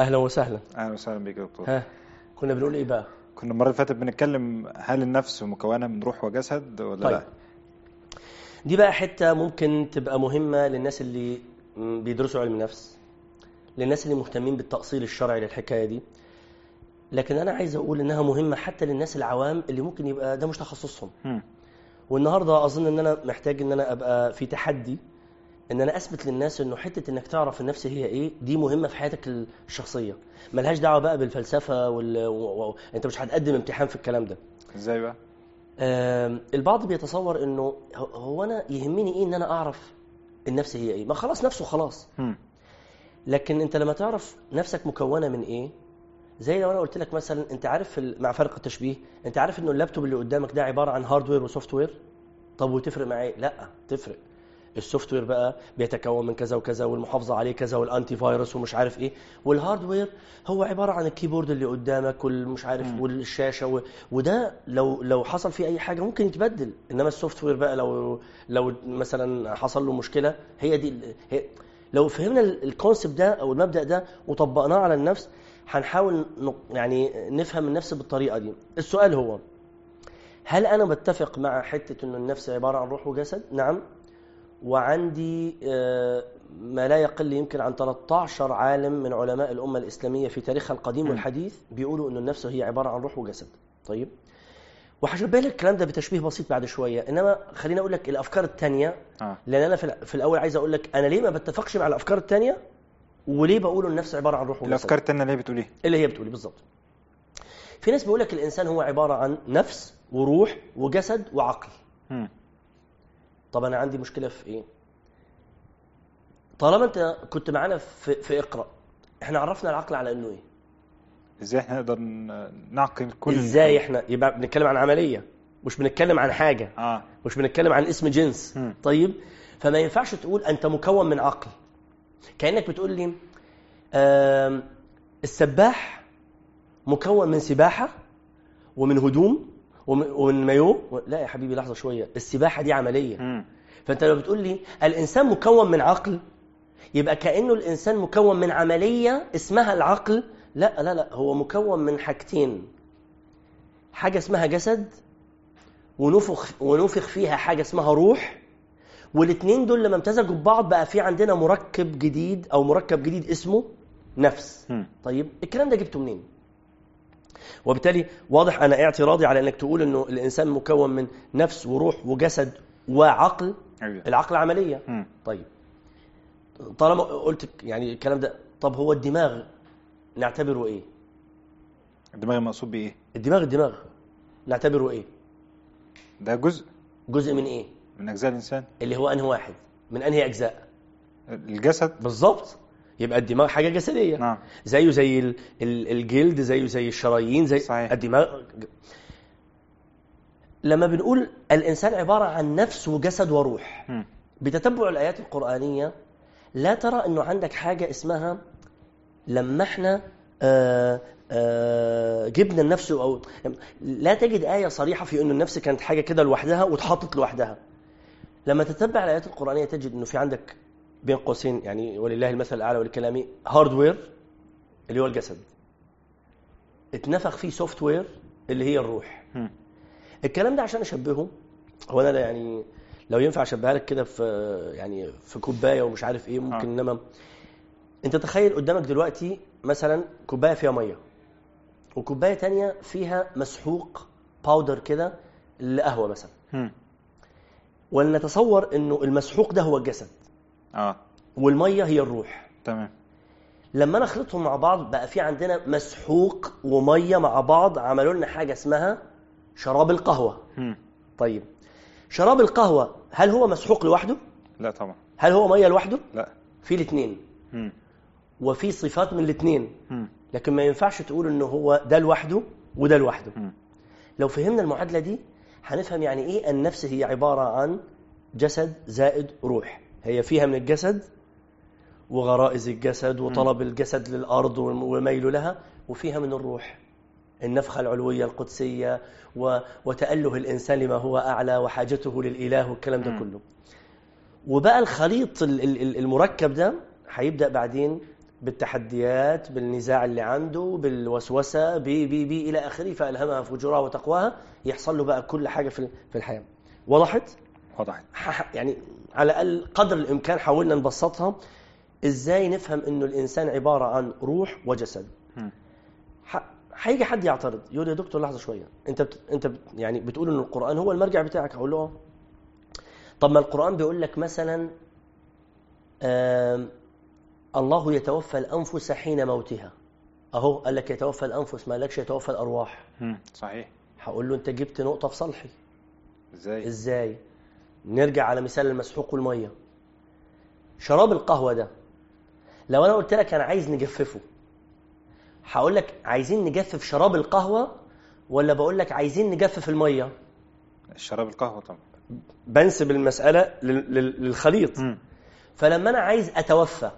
أهلا وسهلا. أهلا وسهلا بيك يا دكتور. ها كنا بنقول إيه بقى؟ كنا المرة اللي فاتت بنتكلم هل النفس مكونه من روح وجسد ولا طيب. لا؟ دي بقى حتة ممكن تبقى مهمة للناس اللي بيدرسوا علم نفس للناس اللي مهتمين بالتأصيل الشرعي للحكاية دي. لكن أنا عايز أقول إنها مهمة حتى للناس العوام اللي ممكن يبقى ده مش تخصصهم. والنهاردة أظن إن أنا محتاج إن أنا أبقى في تحدي إن أنا أثبت للناس إنه حتة إنك تعرف النفس هي إيه دي مهمة في حياتك الشخصية. ملهاش دعوة بقى بالفلسفة وال... و... و... أنت مش هتقدم امتحان في الكلام ده. إزاي بقى؟ البعض بيتصور إنه هو- أنا يهمني إيه إن أنا أعرف النفس هي إيه. ما خلاص نفسه خلاص. لكن أنت لما تعرف نفسك مكونة من إيه زي لو أنا قلت لك مثلا أنت عارف مع فرق التشبيه أنت عارف إنه اللابتوب اللي قدامك ده عبارة عن hardware و software طب وتفرق معاه إيه؟ لأ تفرق. ال software بقى بيتكون من كذا وكذا والمحافظة عليه كذا وال antivirus ومش عارف إيه. وال hardware هو عبارة عن ال keyboard اللي قدامك والمش عارف مم. والشاشة و... وده لو لو حصل فيه أي حاجة ممكن يتبدل. إنما ال software بقى لو لو مثلا حصل له مشكلة هي دي هي لو فهمنا ال- الconcept ده أو المبدأ ده وطبقناه على النفس هنحاول ن- يعني نفهم النفس بالطريقة دي. السؤال هو هل أنا بتفق مع حتة انه النفس عبارة عن روح وجسد؟ نعم. وعندي آه، ما لا يقل يمكن عن 13 عالم من علماء الأمة الإسلامية في تاريخها القديم م. والحديث بيقولوا إنه النفس هي عبارة عن روح وجسد. طيب. وهشبه لك الكلام ده بتشبيه بسيط بعد شوية. إنما خليني أقول لك الأفكار الثانية آه. لأن أنا في الأول عايز أقول لك أنا ليه ما بتفقش مع الأفكار الثانية وليه بقول النفس عبارة عن روح وجسد؟ الأفكار التانية اللي هي بتقول إيه؟ اللي هي بتقولي بالظبط في ناس بيقول لك الإنسان هو عبارة عن نفس وروح وجسد وعقل. مم. طب أنا عندي مشكلة في إيه؟ طالما أنت كنت معانا في, في إقرأ إحنا عرفنا العقل على إنه إيه؟ إزاي إحنا نقدر نعقل كل إزاي إحنا يبقى بنتكلم عن عملية مش بنتكلم عن حاجة آه. مش بنتكلم عن اسم جنس. مم. طيب؟ فما ينفعش تقول أنت مكون من عقل. كأنك بتقول لي السباح مكون من سباحة ومن هدوم ومن مايو؟ لا يا حبيبي لحظة شوية. السباحة دي عملية. مم. فأنت لو بتقول لي الإنسان مكون من عقل يبقى كأنه الإنسان مكون من عملية اسمها العقل. لا لا لا هو مكون من حاجتين. حاجة اسمها جسد ونفخ ونفخ فيها حاجة اسمها روح. والاثنين دول لما امتزجوا ببعض بقى في عندنا مركب جديد أو مركب جديد اسمه نفس. مم. طيب الكلام ده جبته منين؟ وبالتالي واضح أنا اعتراضي على أنك تقول إنه الإنسان مكون من نفس وروح وجسد وعقل أيوه. العقل عملية. مم. طيب. طالما قلت يعني الكلام ده طب هو الدماغ نعتبره إيه؟ الدماغ المقصود بيه إيه الدماغ الدماغ نعتبره إيه؟ ده جزء. جزء من إيه؟ من أجزاء الإنسان. اللي هو أنهي واحد؟ من أنهي أجزاء؟ الجسد. بالظبط يبقى الدماغ حاجة جسدية نعم زيه زي ال- ال- الجلد زيه زي الشرايين زي صحيح. الدماغ لما بنقول الإنسان عبارة عن نفس وجسد وروح مم. بتتبع الآيات القرآنية لا ترى إنه عندك حاجة اسمها لما إحنا آه آه جبنا النفس أو لا تجد آية صريحة في إنه النفس كانت حاجة كده لوحدها واتحطت لوحدها لما تتبع الآيات القرآنية تجد إنه في عندك بين قوسين يعني ولله المثل الأعلى ولكلامي hardware اللي هو الجسد اتنفخ فيه software اللي هي الروح. الكلام ده عشان أشبهه هو أنا يعني لو ينفع أشبهها لك كده في يعني في كوباية ومش عارف إيه ممكن آه. إنما أنت تخيل قدامك دلوقتي مثلا كوباية فيها مية وكوباية تانية فيها مسحوق باودر كده لقهوة مثلا. ولنتصور إنه المسحوق ده هو الجسد آه. والمية هي الروح. تمام. لما أنا اخلطهم مع بعض بقى في عندنا مسحوق ومية مع بعض. عملوا لنا حاجة اسمها شراب القهوة. مم. طيب. شراب القهوة هل هو مسحوق لوحده؟ لا طبعا. هل هو مية لوحده؟ لا. في الاثنين. وفي صفات من الاثنين. لكن ما ينفعش تقول إنه هو ده لوحده وده لوحده. مم. لو فهمنا المعادلة دي هنفهم يعني إيه النفس هي عبارة عن جسد زائد روح. هي فيها من الجسد وغرائز الجسد وطلب الجسد للأرض وميله لها وفيها من الروح. النفخة العلوية القدسية و... وتأله الإنسان لما هو أعلى وحاجته للإله والكلام ده. كله. وبقى الخليط ال- ال- ال- المركب ده هيبدأ بعدين بالتحديات بالنزاع اللي عنده بالوسوسة بي بي بي إلى آخره فألهمها فجورها وتقواها يحصل له بقى كل حاجة في في الحياة. وضحت؟ وضحت ح- يعني على الأقل قدر الإمكان حاولنا نبسطها إزاي نفهم إنه الإنسان عبارة عن روح وجسد؟ هيجي حد يعترض يقول يا دكتور لحظة شوية أنت بت... أنت بت... يعني بتقول ان القرآن هو المرجع بتاعك؟ هقول له آه. طب ما القرآن بيقول لك مثلا آم... الله يتوفى الأنفس حين موتها. أهو قال لك يتوفى الأنفس ما قالكش يتوفى الأرواح. صحيح. هقول له أنت جبت نقطة في صالحي. إزاي؟ إزاي؟ نرجع على مثال المسحوق والمية. شراب القهوة ده لو أنا قلت لك أنا عايز نجففه هقول لك عايزين نجفف شراب القهوة ولا بقول لك عايزين نجفف المية؟ الشراب القهوة طبعا. بنسب المسألة لل- لل- للخليط. مم. فلما أنا عايز أتوفى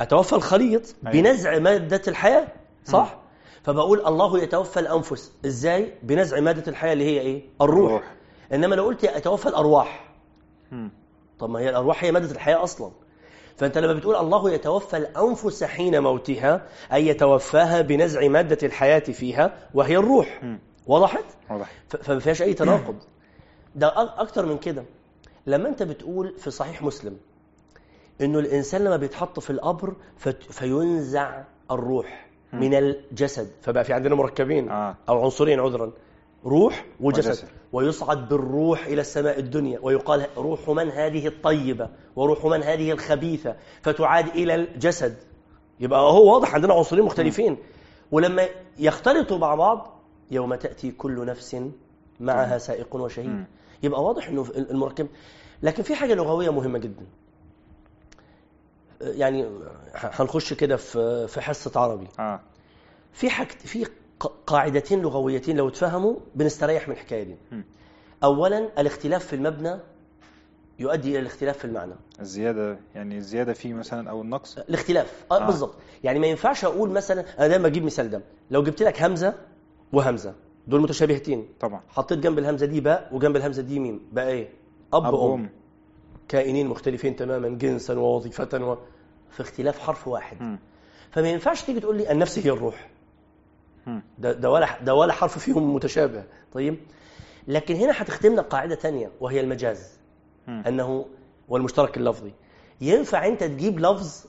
أتوفى الخليط أيوة. بنزع مادة الحياة صح؟ فبقول الله يتوفى الأنفس. إزاي؟ بنزع مادة الحياة اللي هي إيه؟ الروح, الروح. إنما لو قلت أتوفى الأرواح. طب ما هي الأرواح هي مادة الحياة أصلا. فأنت لما بتقول الله يتوفى الأنفس حين موتها أي يتوفاها بنزع مادة الحياة فيها وهي الروح. وضحت واضح. فما فيهاش أي تناقض. ده أكتر من كده. لما أنت بتقول في صحيح مسلم إنه الإنسان لما بيتحط في القبر فينزع الروح من الجسد. فبقى في عندنا مركبين آه. أو عنصرين عذرا. روح وجسد, وجسد. ويصعد بالروح إلى السماء الدنيا ويقال روح من هذه الطيبة وروح من هذه الخبيثة فتعاد إلى الجسد. يبقى هو واضح عندنا عنصرين مختلفين. ولما يختلطوا مع بعض يوم تأتي كل نفس معها سائق وشهيد. يبقى واضح إنه المركب. لكن في حاجة لغوية مهمة جدا. يعني هنخش كده في في حصة عربي. آه. في حاجة في قاعدتين لغويتين لو اتفهموا بنستريح من الحكاية دي. اولا الاختلاف في المبنى يؤدي إلى الاختلاف في المعنى. الزيادة يعني الزيادة فيه مثلا أو النقص؟ الاختلاف آه, آه. بالظبط يعني ما ينفعش أقول مثلا أنا دايما أجيب مثال ده لو جبت لك همزة وهمزة دول متشابهتين. طبعا. حطيت جنب الهمزة دي باء وجنب الهمزة دي ميم. بقى إيه؟ أب, ام وأم. كائنين مختلفين تماما جنسا ووظيفة و... في اختلاف حرف واحد. مم. فما ينفعش تيجي تقول لي النفس هي الروح. ده ده ولا ده ولا حرف فيهم متشابه. طيب؟ لكن هنا هتخدمنا قاعدة تانية وهي المجاز. أنه والمشترك اللفظي. ينفع أنت تجيب لفظ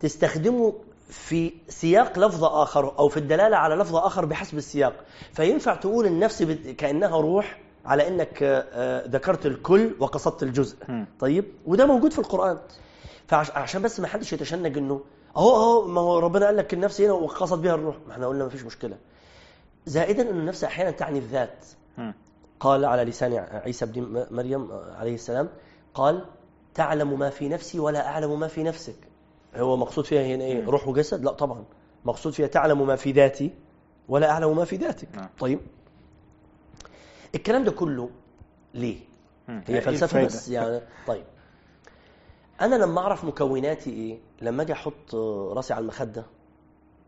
تستخدمه في سياق لفظ آخر أو في الدلالة على لفظ آخر بحسب السياق. فينفع تقول النفس كأنها روح على إنك آه، آه، ذكرت الكل وقصدت الجزء. طيب؟ وده موجود في القرآن. فعشان بس ما حدش يتشنج إنه أهو أهو ما هو ربنا قال لك النفس هنا وقصد بها الروح. ما إحنا قلنا ما فيش مشكلة. زائدا إن النفس أحيانا تعني الذات. قال على لسان عيسى بن مريم عليه السلام قال تعلم ما في نفسي ولا أعلم ما في نفسك. هو مقصود فيها هنا إيه؟ مم. روح وجسد؟ لا طبعا. مقصود فيها تعلم ما في ذاتي ولا أعلم ما في ذاتك. طيب. الكلام ده كله ليه. هي إيه فلسفة الفايدة؟ بس يعني. طيب. أنا لما أعرف مكوناتي إيه لما أجي أحط راسي على المخدة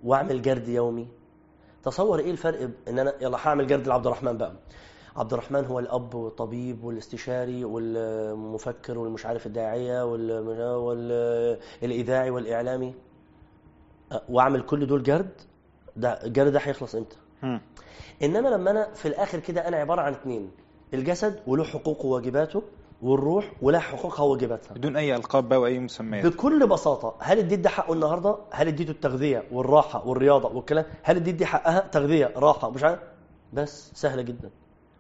وأعمل جرد يومي تصور إيه الفرق إن أنا يلا هعمل جرد لعبد الرحمن بقى عبد الرحمن هو الأب والطبيب والاستشاري والمفكر والمش عارف الداعية وال- والإذاعي والإعلامي أه، وأعمل كل دول جرد ده الجرد ده هيخلص إمتى؟ مم. إنما لما أنا في الآخر كده أنا عبارة عن اثنين الجسد وله حقوقه وواجباته والروح ولها حقوقها وواجباتها. بدون أي ألقاب بقى وأي مسميات. بكل بساطة هل اديت ده حقه النهارده؟ هل اديته التغذية والراحة والرياضة والكلام؟ هل اديت دي حقها؟ تغذية راحة مش عارف. بس سهلة جدا.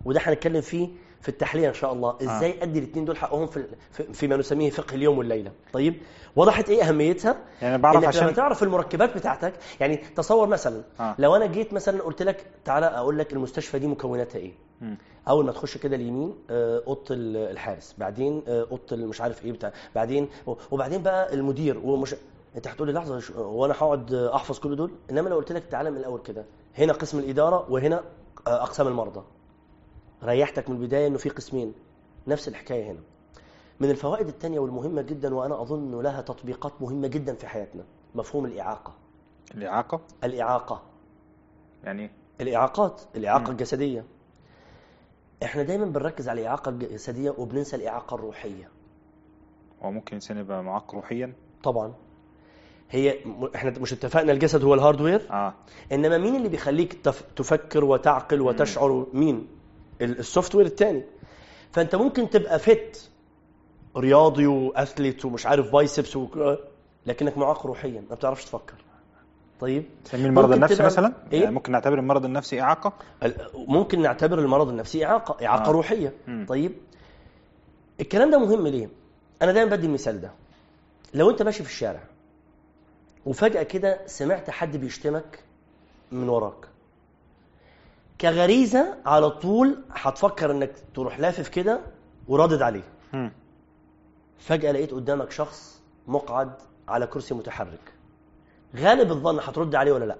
وده هنتكلم فيه في التحليه إن شاء الله. إزاي أدي الاثنين دول حقهم في في- فيما نسميه فقه اليوم والليلة. طيب وضحت إيه أهميتها؟ يعني بعرف لما عشان تعرف المركبات بتاعتك يعني تصور مثلا آه. لو أنا جيت مثلا قلت لك تعالى أقول لك المستشفى دي مكوناتها إيه؟ مم. أول ما تخش كده اليمين آه، أوضة ال- الحارس بعدين آه، أوضة مش عارف إيه بتاع بعدين وبعدين بقى المدير ومش أنت هتقول لي لحظة ش- وأنا هقعد آه، أحفظ كل دول؟ إنما لو قلت لك تعالى من الأول كده هنا قسم الإدارة وهنا آه، أقسام المرضى. ريحتك من البداية إنه في قسمين. نفس الحكاية هنا. من الفوائد الثانية والمهمة جدا وأنا أظن لها تطبيقات مهمة جدا في حياتنا. مفهوم الإعاقة. الإعاقة؟ الإعاقة. يعني إيه؟ الإعاقات. الإعاقة مم. الجسدية. إحنا دايما بنركز على الإعاقة الجسدية وبننسى الإعاقة الروحية. هو ممكن الإنسان يبقى معاق روحيا؟ طبعا. هي م- إحنا مش اتفقنا الجسد هو ال hardware آه. إنما مين اللي بيخليك تف... تفكر وتعقل وتشعر؟ مين؟ ال software الثاني فأنت ممكن تبقى fit رياضي و athlete ومش عارف biceps و... لكنك معاق روحيا ما بتعرفش تفكر. طيب؟ تسميه المرض النفسي تبقى- مثلا؟ إيه؟ يعني ممكن نعتبر المرض النفسي إعاقة؟ ممكن نعتبر المرض النفسي إعاقة إعاقة آه. روحية. مم. طيب؟ الكلام ده مهم ليه؟ أنا دايما بدي المثال ده. لو أنت ماشي في الشارع وفجأة كده سمعت حد بيشتمك من وراك كغريزة على طول هتفكر إنك تروح لافف كده ورادد عليه. فجأة لقيت قدامك شخص مقعد على كرسي متحرك. غالب الظن هترد عليه ولا لأ؟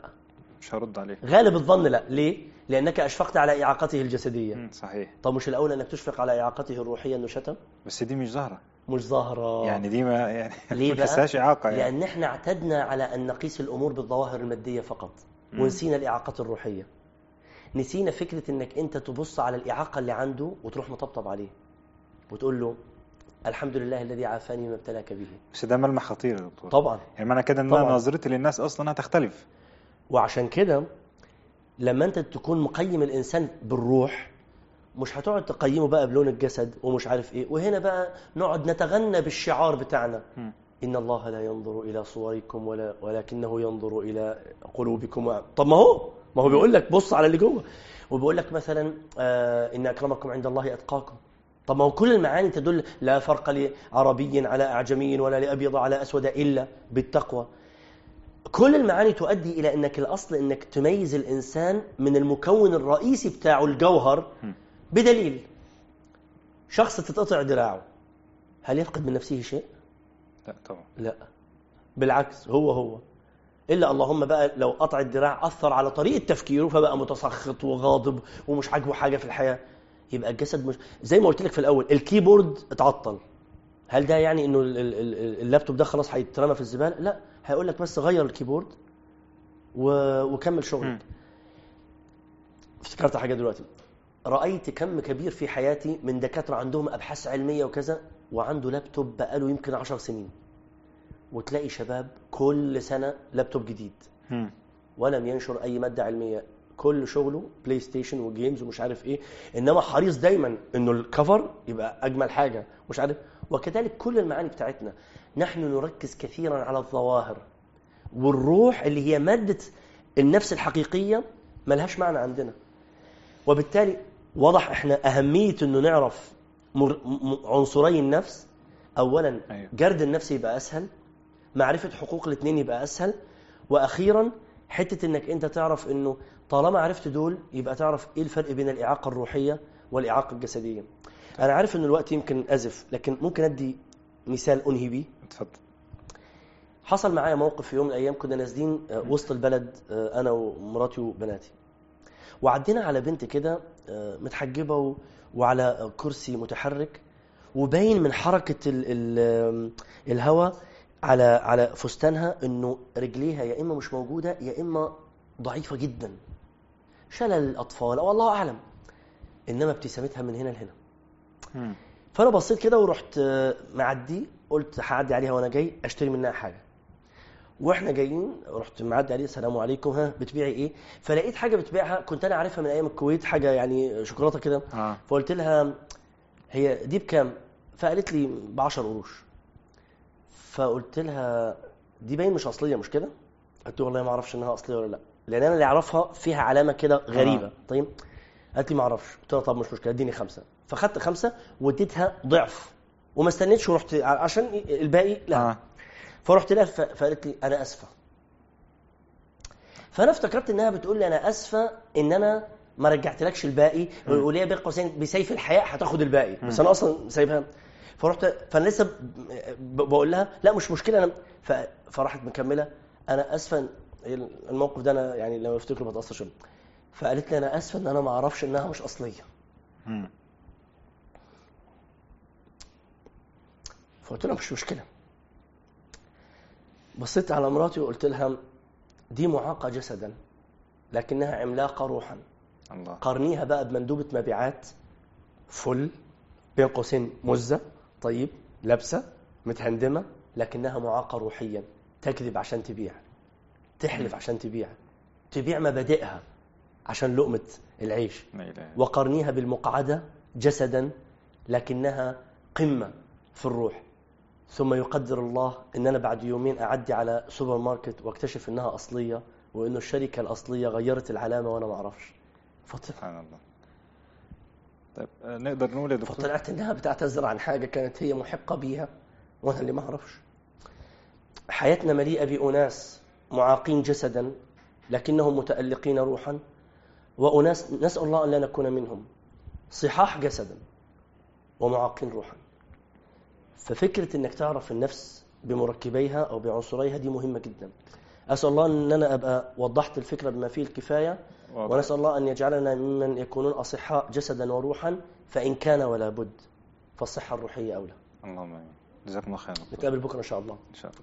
مش هرد عليه. غالب الظن لأ. ليه؟ لأنك أشفقت على إعاقته الجسدية. صحيح. طب مش الاولى إنك تشفق على إعاقته الروحية إنه شتم؟ بس دي مش ظاهرة. مش ظاهرة. يعني دي ما يعني ليه بقى؟ إعاقة يعني. لأن إحنا اعتدنا على أن نقيس الأمور بالظواهر المادية فقط. ونسينا الإعاقات الروحية. نسينا فكرة إنك أنت تبص على الإعاقة اللي عنده وتروح مطبطب عليه. وتقول له الحمد لله الذي عافاني مما ابتلاك به. بس ده ملمح خطير يا دكتور. طبعا. يعني معنى كده إن طبعاً. نظرتي للناس أصلا هتختلف وعشان كده لما أنت تكون مقيم الإنسان بالروح مش هتقعد تقيمه بقى بلون الجسد ومش عارف إيه. وهنا بقى نقعد نتغنى بالشعار بتاعنا. مم. إن الله لا ينظر إلى صوركم ولا ولكنه ينظر إلى قلوبكم. طب ما هو ما هو بيقول لك بص على اللي جوه. وبيقول لك مثلا آه إن أكرمكم عند الله أتقاكم. طب ما هو كل المعاني تدل لا فرق لعربي على أعجمي ولا لأبيض على أسود إلا بالتقوى. كل المعاني تؤدي إلى إنك الأصل إنك تميز الإنسان من المكون الرئيسي بتاعه الجوهر. بدليل. شخص تتقطع دراعه هل يفقد من نفسه شيء؟ لا طبعا. لا. بالعكس هو هو. إلا اللهم بقى لو قطع الدراع أثر على طريقة تفكيره فبقى متسخط وغاضب ومش عاجبه حاجة في الحياة. يبقى الجسد مش زي ما قلت لك في الأول ال keyboard اتعطل. هل ده يعني إنه ال- ال- ال- اللابتوب ده خلاص هيترمى في الزبالة؟ لا هيقول لك بس غير ال keyboard و... وكمل شغلك. افتكرت حاجة دلوقتي. رأيت كم كبير في حياتي من دكاترة عندهم أبحاث علمية وكذا وعنده لابتوب بقاله يمكن عشر سنين. وتلاقي شباب كل سنة لابتوب جديد. ولم ينشر أي مادة علمية. كل شغله PlayStation و games ومش عارف إيه. إنما حريص دايما إنه ال cover يبقى أجمل حاجة. مش عارف. وكذلك كل المعاني بتاعتنا. نحن نركز كثيرا على الظواهر. والروح اللي هي مادة النفس الحقيقية ملهاش معنى عندنا. وبالتالي واضح إحنا أهمية إنه نعرف عنصري النفس. اولا أيوة. جرد النفس يبقى أسهل. معرفة حقوق الاثنين يبقى أسهل. وأخيرا حتة إنك أنت تعرف إنه طالما عرفت دول يبقى تعرف إيه الفرق بين الإعاقة الروحية والإعاقة الجسدية. أنا عارف إن الوقت يمكن أزف لكن ممكن أدي مثال أنهي بيه؟ اتفضل. حصل معايا موقف في يوم من الأيام كنا نازلين آه، وسط البلد آه، أنا ومراتي وبناتي. وعدينا على بنت كده آه، متحجبة وعلى كرسي متحرك وباين من حركة ال ال الهواء على على فستانها إنه رجليها يا إما مش موجودة يا إما ضعيفة جدا. شلل الأطفال أو الله أعلم. إنما ابتسامتها من هنا لهنا. فأنا بصيت كده ورحت آه، معدي قلت هعدي عليها وأنا جاي أشتري منها حاجة. وإحنا جايين رحت معدي عليه السلام عليكم ها بتبيعي إيه؟ فلقيت حاجة بتبيعها كنت أنا عارفها من أيام الكويت حاجة يعني شوكولاتة كده. آه. فقلت لها هي دي بكام؟ فقالت لي ب 10 قروش. فقلت لها دي باين مش أصلية مش كده؟ قلت له والله ما أعرفش إنها أصلية ولا لأ. لأن أنا اللي أعرفها فيها علامة كده غريبة. آه. طيب؟ قالت لي ما أعرفش. قلت لها طب مش مشكلة اديني خمسة. فخدت خمسة واديتها ضعف وما استنيتش ورحت عشان الباقي لأ. آه. فرحت لها فقالت لي أنا آسفة. فأنا افتكرت إنها بتقول لي أنا آسفة إن أنا ما رجعتلكش الباقي وليا بين قوسين بسيف الحياء هتاخد الباقي. بس أنا أصلا سايبها فرحت فأنا لسه بقول لها لا مش مشكلة أنا فراحت مكملة. أنا اسفه الموقف ده أنا يعني لما أفتكره بتأثر شوية. فقالت لي أنا اسفه إن أنا ما أعرفش إنها مش أصلية. فقلت لها مش مشكلة. بصيت على مراتي وقلت لها دي معاقة جسدا لكنها عملاقة روحا. الله. قارنيها بقى بمندوبة مبيعات فل بين قوسين مزة. طيب لابسه متهندمة لكنها معاقة روحيا تكذب عشان تبيع تحلف عشان تبيع تبيع مبادئها عشان لقمة العيش. وقرنيها بالمقعدة جسدا لكنها قمة في الروح. ثم يقدر الله إن أنا بعد يومين أعدي على سوبر ماركت وأكتشف إنها أصلية وإنه الشركة الأصلية غيرت العلامة وأنا ما أعرفش. سبحان الله. طيب آه، نقدر نقول يا دكتور؟ فطلعت إنها بتعتذر عن حاجة كانت هي محقة بيها وأنا اللي ما أعرفش. حياتنا مليئة بأناس معاقين جسدا لكنهم متألقين روحا وأناس نسأل الله أن لا نكون منهم. صحاح جسدا ومعاقين روحا. ففكرة أنك تعرف النفس بمركبيها أو بعنصريها دي مهمة جدا. أسأل الله أن أنا أبقى وضحت الفكرة بما فيه الكفاية واضح. ونسأل الله أن يجعلنا ممن يكونون أصحاء جسدا وروحا فإن كان ولا بد فالصحة الروحية أولى. اللهم آمين. جزاكم الله خير نتقابل بكرة إن شاء الله. إن شاء الله.